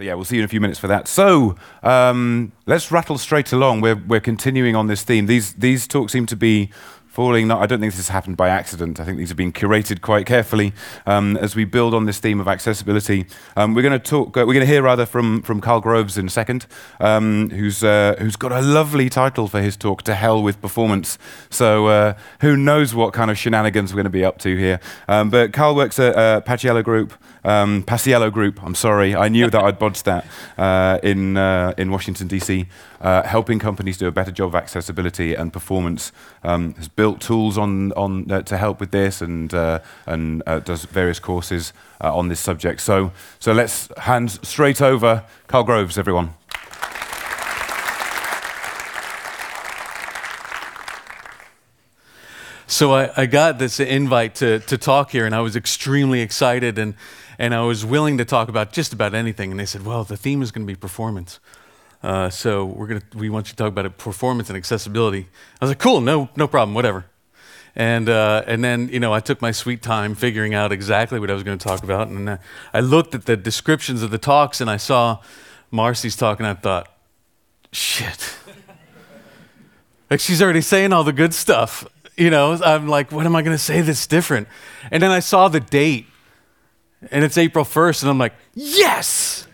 So yeah, we'll see you in a few minutes for that. So um, let's rattle straight along. We're we're continuing on this theme. These these talks seem to be falling. Not, I don't think this has happened by accident. I think these have been curated quite carefully um, as we build on this theme of accessibility. Um, we're going to talk. Uh, we're going to hear rather from from Karl Groves in a second, um, who's uh, who's got a lovely title for his talk, "To Hell with Performance." So uh, who knows what kind of shenanigans we're going to be up to here? Um, but Karl works at uh, Paciello Group. Um, Paciello Group. I'm sorry, I knew that I'd bodged that uh, in uh, in Washington D.C. Uh, helping companies do a better job of accessibility and performance. Um, has built tools on on uh, to help with this and uh, and uh, does various courses on this subject. So so let's hand straight over Karl Groves, everyone. So I, I, got this invite to, to talk here, and I was extremely excited, and, and I was willing to talk about just about anything. And they said, "Well, the theme is going to be performance." Uh, so we're gonna we want you to talk about it, performance and accessibility. I was like, cool, no no problem, whatever. And uh, and then you know I took my sweet time figuring out exactly what I was going to talk about, and I, I looked at the descriptions of the talks, and I saw Marcy's talk, and I thought, shit, like she's already saying all the good stuff. You know, I'm like, what am I going to say that's different? And then I saw the date, and it's April 1st, and I'm like, yes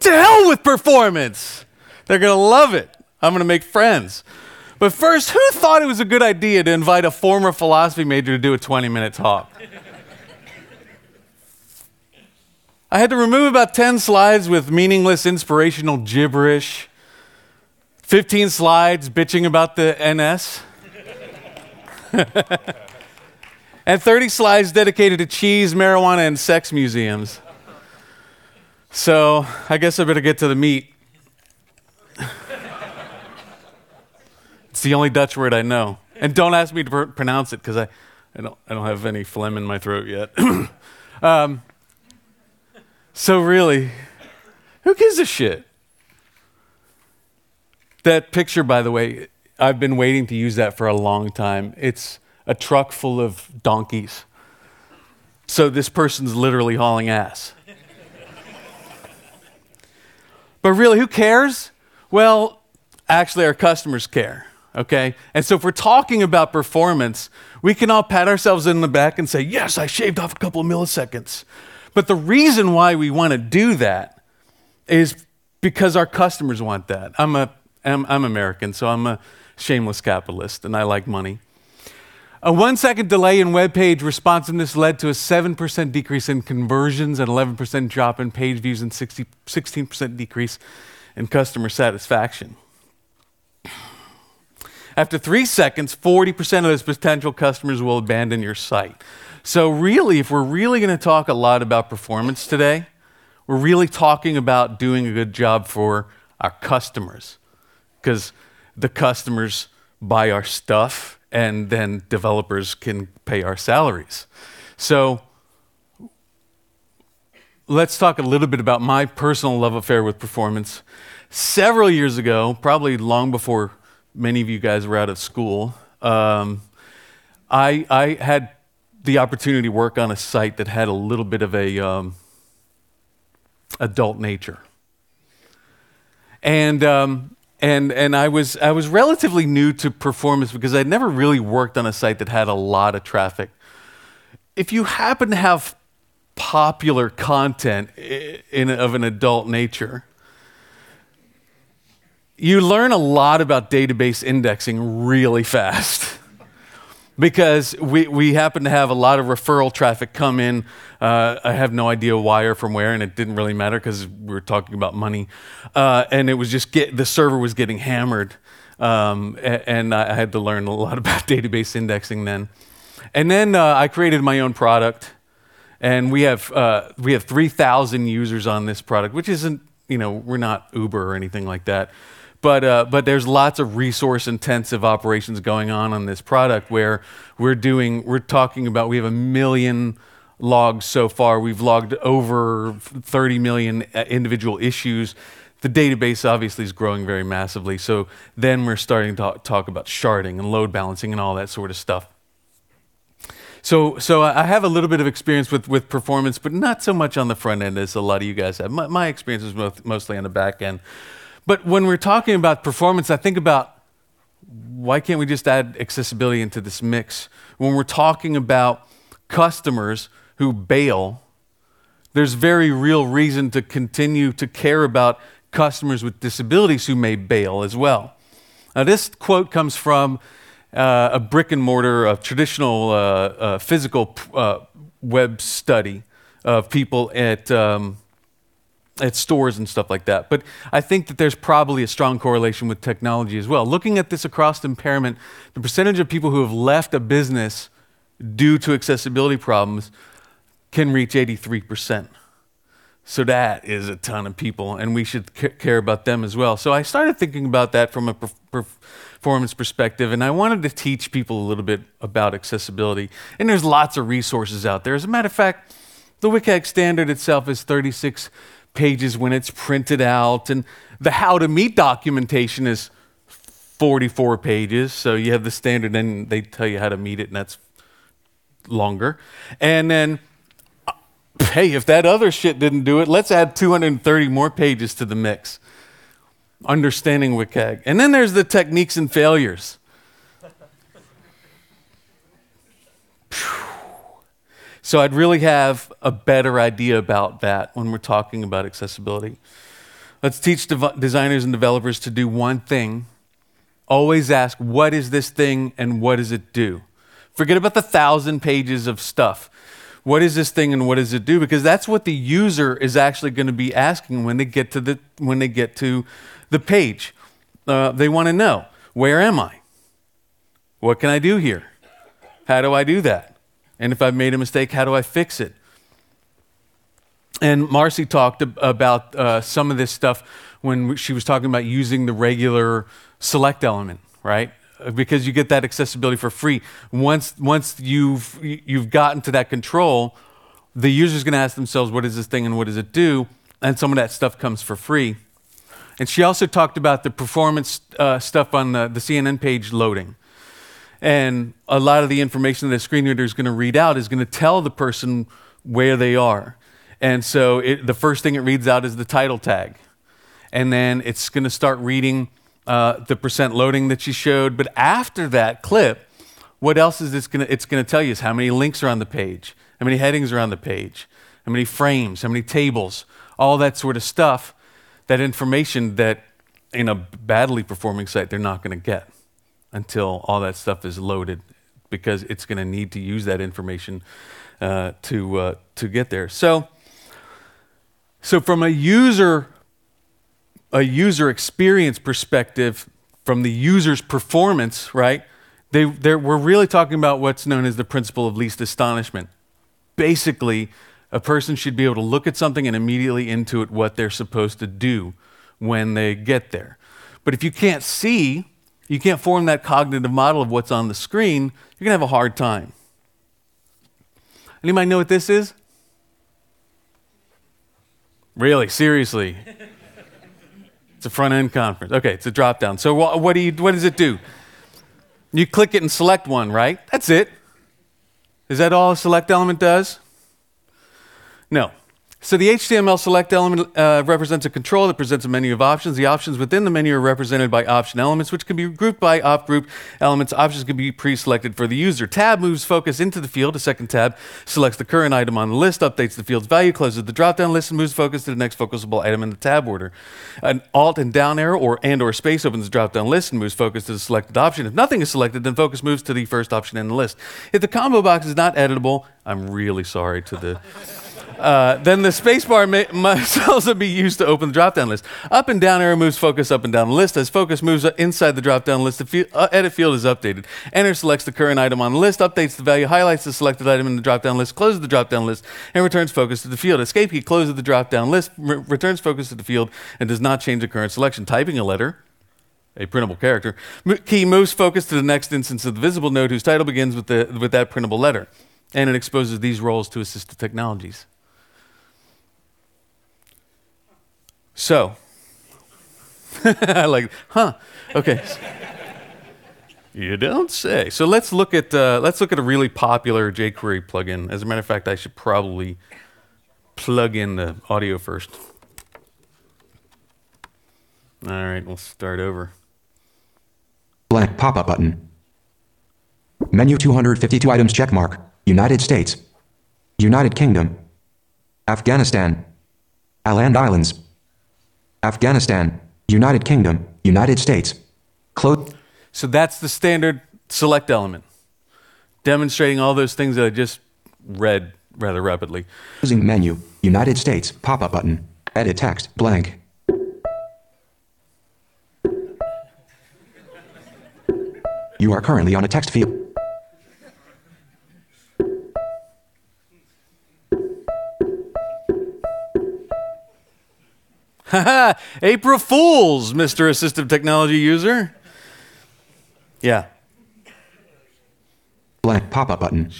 to hell with performance. They're going to love it. I'm going to make friends. But first, who thought it was a good idea to invite a former philosophy major to do a 20 minute talk? I had to remove about 10 slides with meaningless inspirational gibberish, 15 slides bitching about the NS, and 30 slides dedicated to cheese, marijuana, and sex museums. So I guess I better get to the meat. It's the only Dutch word I know. And don't ask me to pr- pronounce it because I, I, don't, I don't have any phlegm in my throat yet. um, so, really, who gives a shit? That picture, by the way, I've been waiting to use that for a long time. It's a truck full of donkeys. So, this person's literally hauling ass. But really, who cares? Well, actually, our customers care, okay? And so if we're talking about performance, we can all pat ourselves in the back and say, yes, I shaved off a couple of milliseconds. But the reason why we want to do that is because our customers want that. I'm, a, I'm, I'm American, so I'm a shameless capitalist, and I like money. A one second delay in web page responsiveness led to a 7% decrease in conversions, an 11% drop in page views, and 60, 16% decrease in customer satisfaction. After three seconds, 40% of those potential customers will abandon your site. So, really, if we're really going to talk a lot about performance today, we're really talking about doing a good job for our customers because the customers buy our stuff and then developers can pay our salaries. So let's talk a little bit about my personal love affair with performance. Several years ago, probably long before many of you guys were out of school, um, I, I, had the opportunity to work on a site that had a little bit of a um, adult nature. And um, and and I was I was relatively new to performance because I'd never really worked on a site that had a lot of traffic. If you happen to have popular content in, of an adult nature, you learn a lot about database indexing really fast. because we, we happen to have a lot of referral traffic come in. Uh, I have no idea why or from where, and it didn't really matter because we were talking about money. Uh, and it was just get, the server was getting hammered. Um, and I had to learn a lot about database indexing then. And then uh, I created my own product, and we have uh, we have 3,000 users on this product, which isn't you know we're not Uber or anything like that. But, uh, but there's lots of resource intensive operations going on on this product where we're doing, we're talking about, we have a million logs so far. We've logged over 30 million uh, individual issues. The database obviously is growing very massively. So then we're starting to talk about sharding and load balancing and all that sort of stuff. So, so I have a little bit of experience with, with performance, but not so much on the front end as a lot of you guys have. My, my experience is most, mostly on the back end. But when we're talking about performance, I think about why can't we just add accessibility into this mix? When we're talking about customers who bail, there's very real reason to continue to care about customers with disabilities who may bail as well. Now, this quote comes from uh, a brick and mortar, a traditional uh, uh, physical uh, web study of people at, um, at stores and stuff like that. But I think that there's probably a strong correlation with technology as well. Looking at this across impairment, the percentage of people who have left a business due to accessibility problems can reach 83%. So that is a ton of people, and we should care about them as well. So I started thinking about that from a performance perspective, and I wanted to teach people a little bit about accessibility. And there's lots of resources out there. As a matter of fact, the WCAG standard itself is 36 pages when it's printed out, and the how to meet documentation is 44 pages. So you have the standard, and they tell you how to meet it, and that's longer. And then uh, hey, if that other shit didn't do it, let's add 230 more pages to the mix. Understanding WCAG. And then there's the techniques and failures. So I'd really have a better idea about that when we're talking about accessibility. Let's teach dev- designers and developers to do one thing. Always ask, what is this thing and what does it do? Forget about the thousand pages of stuff what is this thing and what does it do? Because that's what the user is actually going to be asking when they get to the when they get to the page. Uh, they want to know where am I? What can I do here? How do I do that? And if I've made a mistake, how do I fix it? And Marcy talked about uh, some of this stuff when she was talking about using the regular select element, right? because you get that accessibility for free. Once, once you've, you've gotten to that control, the user's going to ask themselves, what is this thing and what does it do? And some of that stuff comes for free. And she also talked about the performance uh, stuff on the, the CNN page loading. And a lot of the information that a screen reader is going to read out is going to tell the person where they are. And so it, the first thing it reads out is the title tag. And then it's going to start reading uh, the percent loading that you showed. But after that clip, what else is this to, it's going to tell you is how many links are on the page, how many headings are on the page, how many frames, how many tables, all that sort of stuff, that information that in a badly performing site they're not going to get until all that stuff is loaded because it's going to need to use that information uh, to, uh, to get there. So, so from a user a user experience perspective from the user's performance, right? They, we're really talking about what's known as the principle of least astonishment. Basically, a person should be able to look at something and immediately intuit what they're supposed to do when they get there. But if you can't see, you can't form that cognitive model of what's on the screen, you're going to have a hard time. Anybody know what this is? Really, seriously. It's a front end conference. Okay, it's a drop down. So what, what, do you, what does it do? You click it and select one, right? That's it. Is that all a select element does? No. So the HTML select element uh, represents a control that presents a menu of options. The options within the menu are represented by option elements, which can be grouped by optgroup elements. Options can be pre-selected for the user. Tab moves focus into the field. A second tab selects the current item on the list, updates the field's value, closes the drop-down list, and moves focus to the next focusable item in the tab order. An Alt and down arrow or and or space opens the drop-down list and moves focus to the selected option. If nothing is selected, then focus moves to the first option in the list. If the combo box is not editable, I'm really sorry to the uh, then the spacebar may, must also be used to open the drop-down list. Up and down arrow moves focus up and down the list. As focus moves inside the drop-down list, the uh, edit field is updated. Enter selects the current item on the list, updates the value, highlights the selected item in the drop-down list, closes the drop-down list, and returns focus to the field. Escape key closes the drop-down list, re- returns focus to the field, and does not change the current selection. Typing a letter a printable character. Key moves focus to the next instance of the visible node whose title begins with, the, with that printable letter. And it exposes these roles to assistive technologies. So, I like, huh, okay. You don't say. So let's look at uh, let's look at a really popular jQuery plugin. As a matter of fact, I should probably plug in the audio first. All right, we'll start over. Blank pop-up button. Menu 252 items check mark. United States. United Kingdom. Afghanistan. Åland Islands. Afghanistan. United Kingdom. United States. Close. So that's the standard select element, demonstrating all those things that I just read rather rapidly. Closing menu. United States. Pop-up button. Edit text. Blank. You are currently on a text field. Haha, April Fools, Mr. Assistive Technology user. Yeah. Blank pop-up button.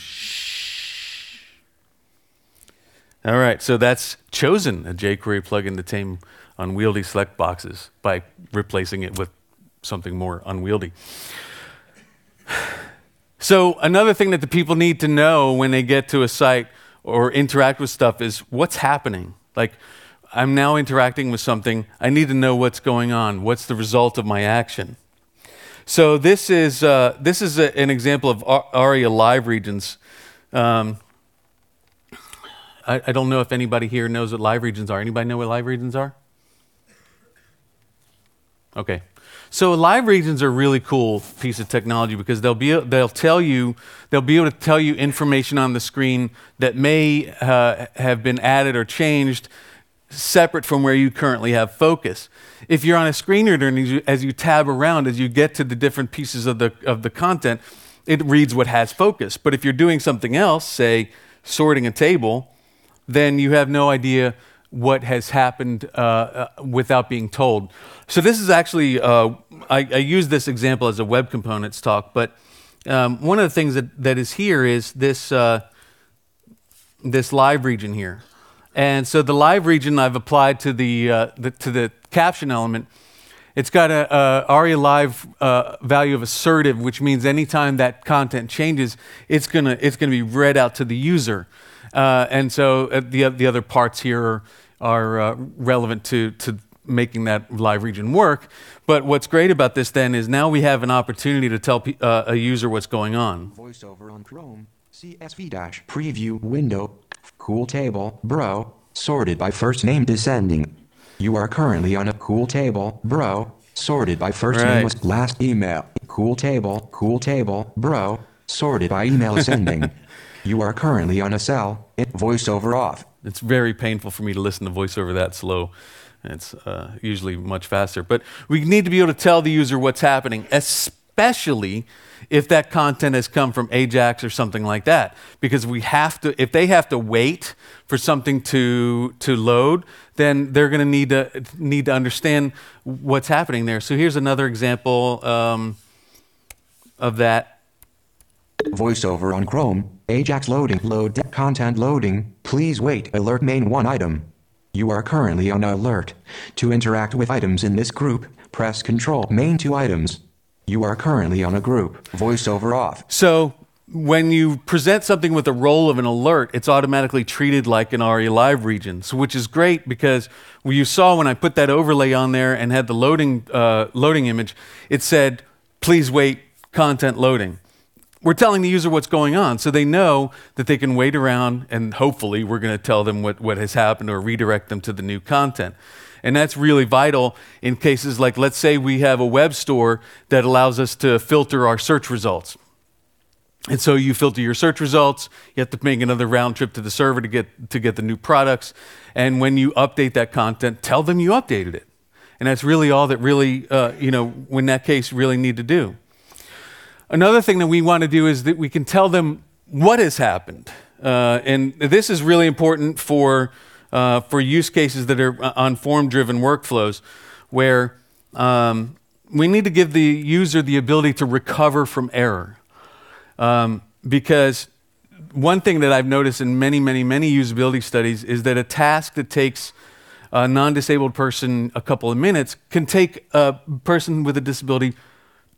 All right, so that's chosen a jQuery plugin to tame unwieldy select boxes by replacing it with something more unwieldy. So, another thing that the people need to know when they get to a site or interact with stuff is what's happening. Like, I'm now interacting with something, I need to know what's going on. What's the result of my action? So, this is, uh, this is a, an example of ARIA live regions. Um, I, I don't know if anybody here knows what live regions are. Anybody know what live regions are? Okay. So live regions are a really cool piece of technology because they'll be they'll tell you they'll be able to tell you information on the screen that may uh, have been added or changed separate from where you currently have focus. If you're on a screen reader and as you, as you tab around as you get to the different pieces of the of the content, it reads what has focus. But if you're doing something else, say sorting a table, then you have no idea what has happened uh, uh, without being told. So this is actually, uh, I, I, use this example as a web components talk, but um, one of the things that, that is here is this, uh, this live region here. And so the live region I've applied to the, uh, the to the caption element. It's got a, a ARIA Live uh, value of assertive, which means anytime that content changes, it's gonna it's gonna be read out to the user. Uh, and so uh, the, the other parts here are, are uh, relevant to, to making that live region work. But what's great about this then is now we have an opportunity to tell uh, a user what's going on. On Chrome, CSV dash preview window, cool table, bro, sorted by first name descending. You are currently on a cool table, bro, sorted by first right. name was last email. Cool table, cool table, bro, sorted by email ascending. You are currently on a cell. It voiceover off. It's very painful for me to listen to voiceover that slow. It's uh, usually much faster. But we need to be able to tell the user what's happening, especially if that content has come from Ajax or something like that. Because we have to, if they have to wait for something to, to load, then they're going to need to need to understand what's happening there. So here's another example um, of that. Voiceover on Chrome. Ajax loading. Load content loading. Please wait. Alert main one item. You are currently on alert. To interact with items in this group, press Control main two items. You are currently on a group. Voiceover off. So when you present something with the role of an alert, it's automatically treated like an ARIA Live region, so, which is great because you saw when I put that overlay on there and had the loading, uh, loading image, it said, please wait, content loading we're telling the user what's going on so they know that they can wait around and hopefully we're going to tell them what, what has happened or redirect them to the new content. And that's really vital in cases like, let's say we have a web store that allows us to filter our search results. And so you filter your search results, you have to make another round trip to the server to get, to get the new products. And when you update that content, tell them you updated it. And that's really all that really, uh, you know, in that case, really need to do. Another thing that we want to do is that we can tell them what has happened. Uh, and this is really important for, uh, for use cases that are uh, on form driven workflows where um, we need to give the user the ability to recover from error. Um, because one thing that I've noticed in many, many, many usability studies is that a task that takes a non disabled person a couple of minutes can take a person with a disability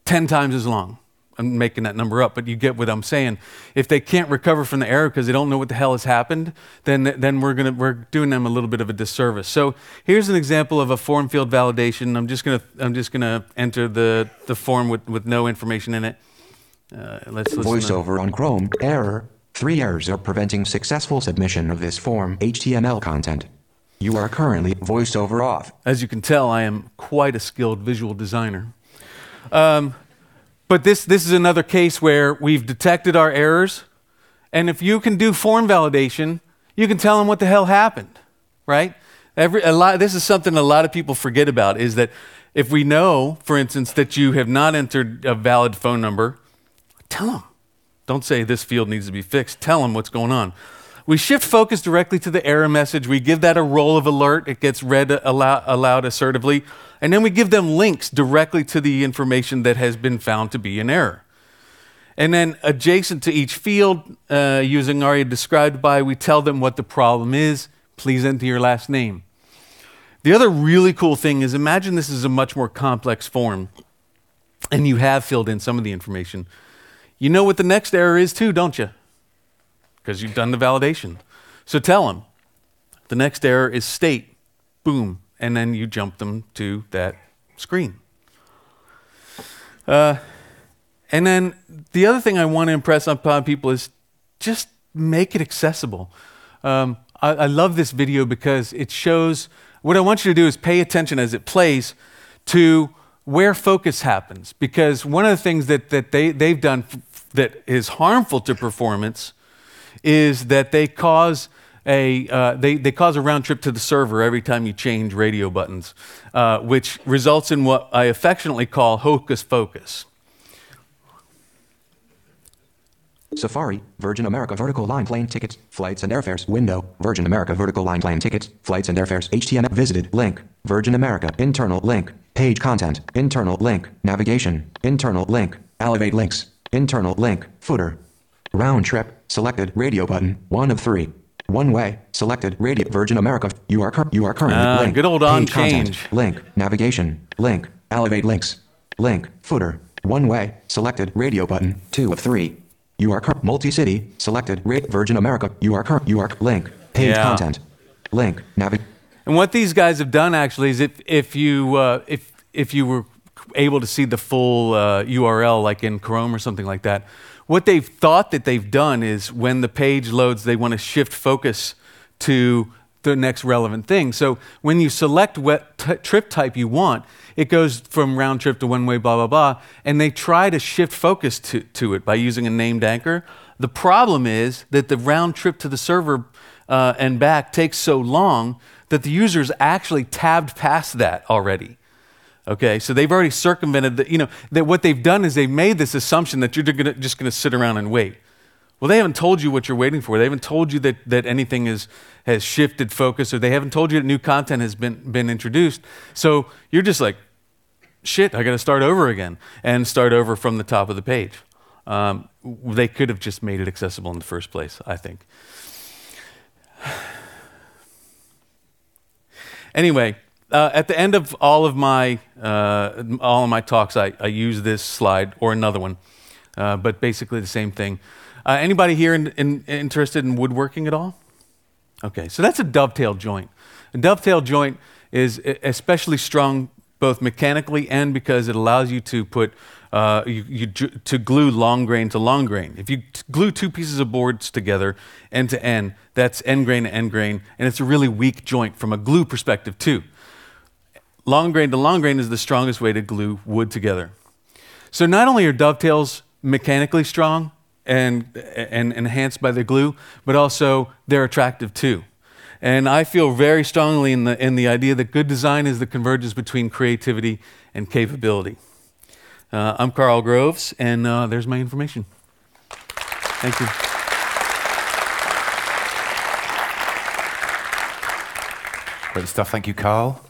10 times as long I'm making that number up, but you get what I'm saying. If they can't recover from the error because they don't know what the hell has happened, then, then we're, gonna, we're doing them a little bit of a disservice. So here's an example of a form field validation. I'm just going to I'm just gonna enter the, the form with, with no information in it. Uh, let's listen VoiceOver on Chrome. Error. Three errors are preventing successful submission of this form HTML content. You are currently VoiceOver off. As you can tell, I am quite a skilled visual designer. Um, but this, this is another case where we've detected our errors, and if you can do form validation, you can tell them what the hell happened, right? Every, a lot, this is something a lot of people forget about is that if we know, for instance, that you have not entered a valid phone number, tell them. Don't say this field needs to be fixed. Tell them what's going on. We shift focus directly to the error message. We give that a role of alert. It gets read aloud, aloud assertively. And then we give them links directly to the information that has been found to be an error. And then, adjacent to each field, uh, using aria described by, we tell them what the problem is. Please enter your last name. The other really cool thing is imagine this is a much more complex form, and you have filled in some of the information. You know what the next error is, too, don't you? Because you've done the validation. So tell them the next error is state. Boom. And then you jump them to that screen. Uh, and then the other thing I want to impress upon people is just make it accessible. Um, I, I love this video because it shows what I want you to do is pay attention as it plays to where focus happens. Because one of the things that, that they, they've done f- that is harmful to performance is that they cause a uh, they, they cause a round trip to the server every time you change radio buttons, uh, which results in what I affectionately call hocus pocus. Safari, Virgin America vertical line plane tickets, flights and airfares window, Virgin America vertical line plane tickets, flights and airfares HTML visited link, Virgin America internal link, page content, internal link, navigation, internal link, elevate links, internal link, footer, round trip, selected radio button, one of three. One way, selected. Radio Virgin America. You are cur- you are currently Ah, link. good old on page content, change. link, navigation, link, elevate links, link, footer, one way, selected. Radio button, two of three. You are cur- multi-city, selected. Ra- Virgin America. You are cur- you are link, page Yeah. content, link, navigation. And what these guys have done actually is if, if, you, uh, if, if you were able to see the full uh, URL, like in Chrome or something like that, what they've thought that they've done is when the page loads, they want to shift focus to the next relevant thing. So when you select what t- trip type you want, it goes from round trip to one way, blah, blah, blah. And they try to shift focus to, to it by using a named anchor. The problem is that the round trip to the server uh, and back takes so long that the users actually tabbed past that already. Okay, so they've already circumvented that. You know that what they've done is they've made this assumption that you're gonna, just going to sit around and wait. Well, they haven't told you what you're waiting for. They haven't told you that, that anything is, has shifted focus, or they haven't told you that new content has been, been introduced. So you're just like, shit, I got to start over again and start over from the top of the page. Um, they could have just made it accessible in the first place, I think. Anyway, uh, at the end of all of my uh, all of my talks, I, I use this slide or another one, uh, but basically the same thing. Uh, anybody here in, in, interested in woodworking at all? Okay, so that's a dovetail joint. A dovetail joint is especially strong both mechanically and because it allows you to put uh, you, you, to glue long grain to long grain. If you glue two pieces of boards together end to end, that's end grain to end grain, and it's a really weak joint from a glue perspective too. Long grain to long grain is the strongest way to glue wood together. So not only are dovetails mechanically strong and, and enhanced by the glue, but also they're attractive too. And I feel very strongly in the, in the idea that good design is the convergence between creativity and capability. Uh, I'm Karl Groves, and uh, there's my information. Thank you. Great stuff. Thank you, Karl.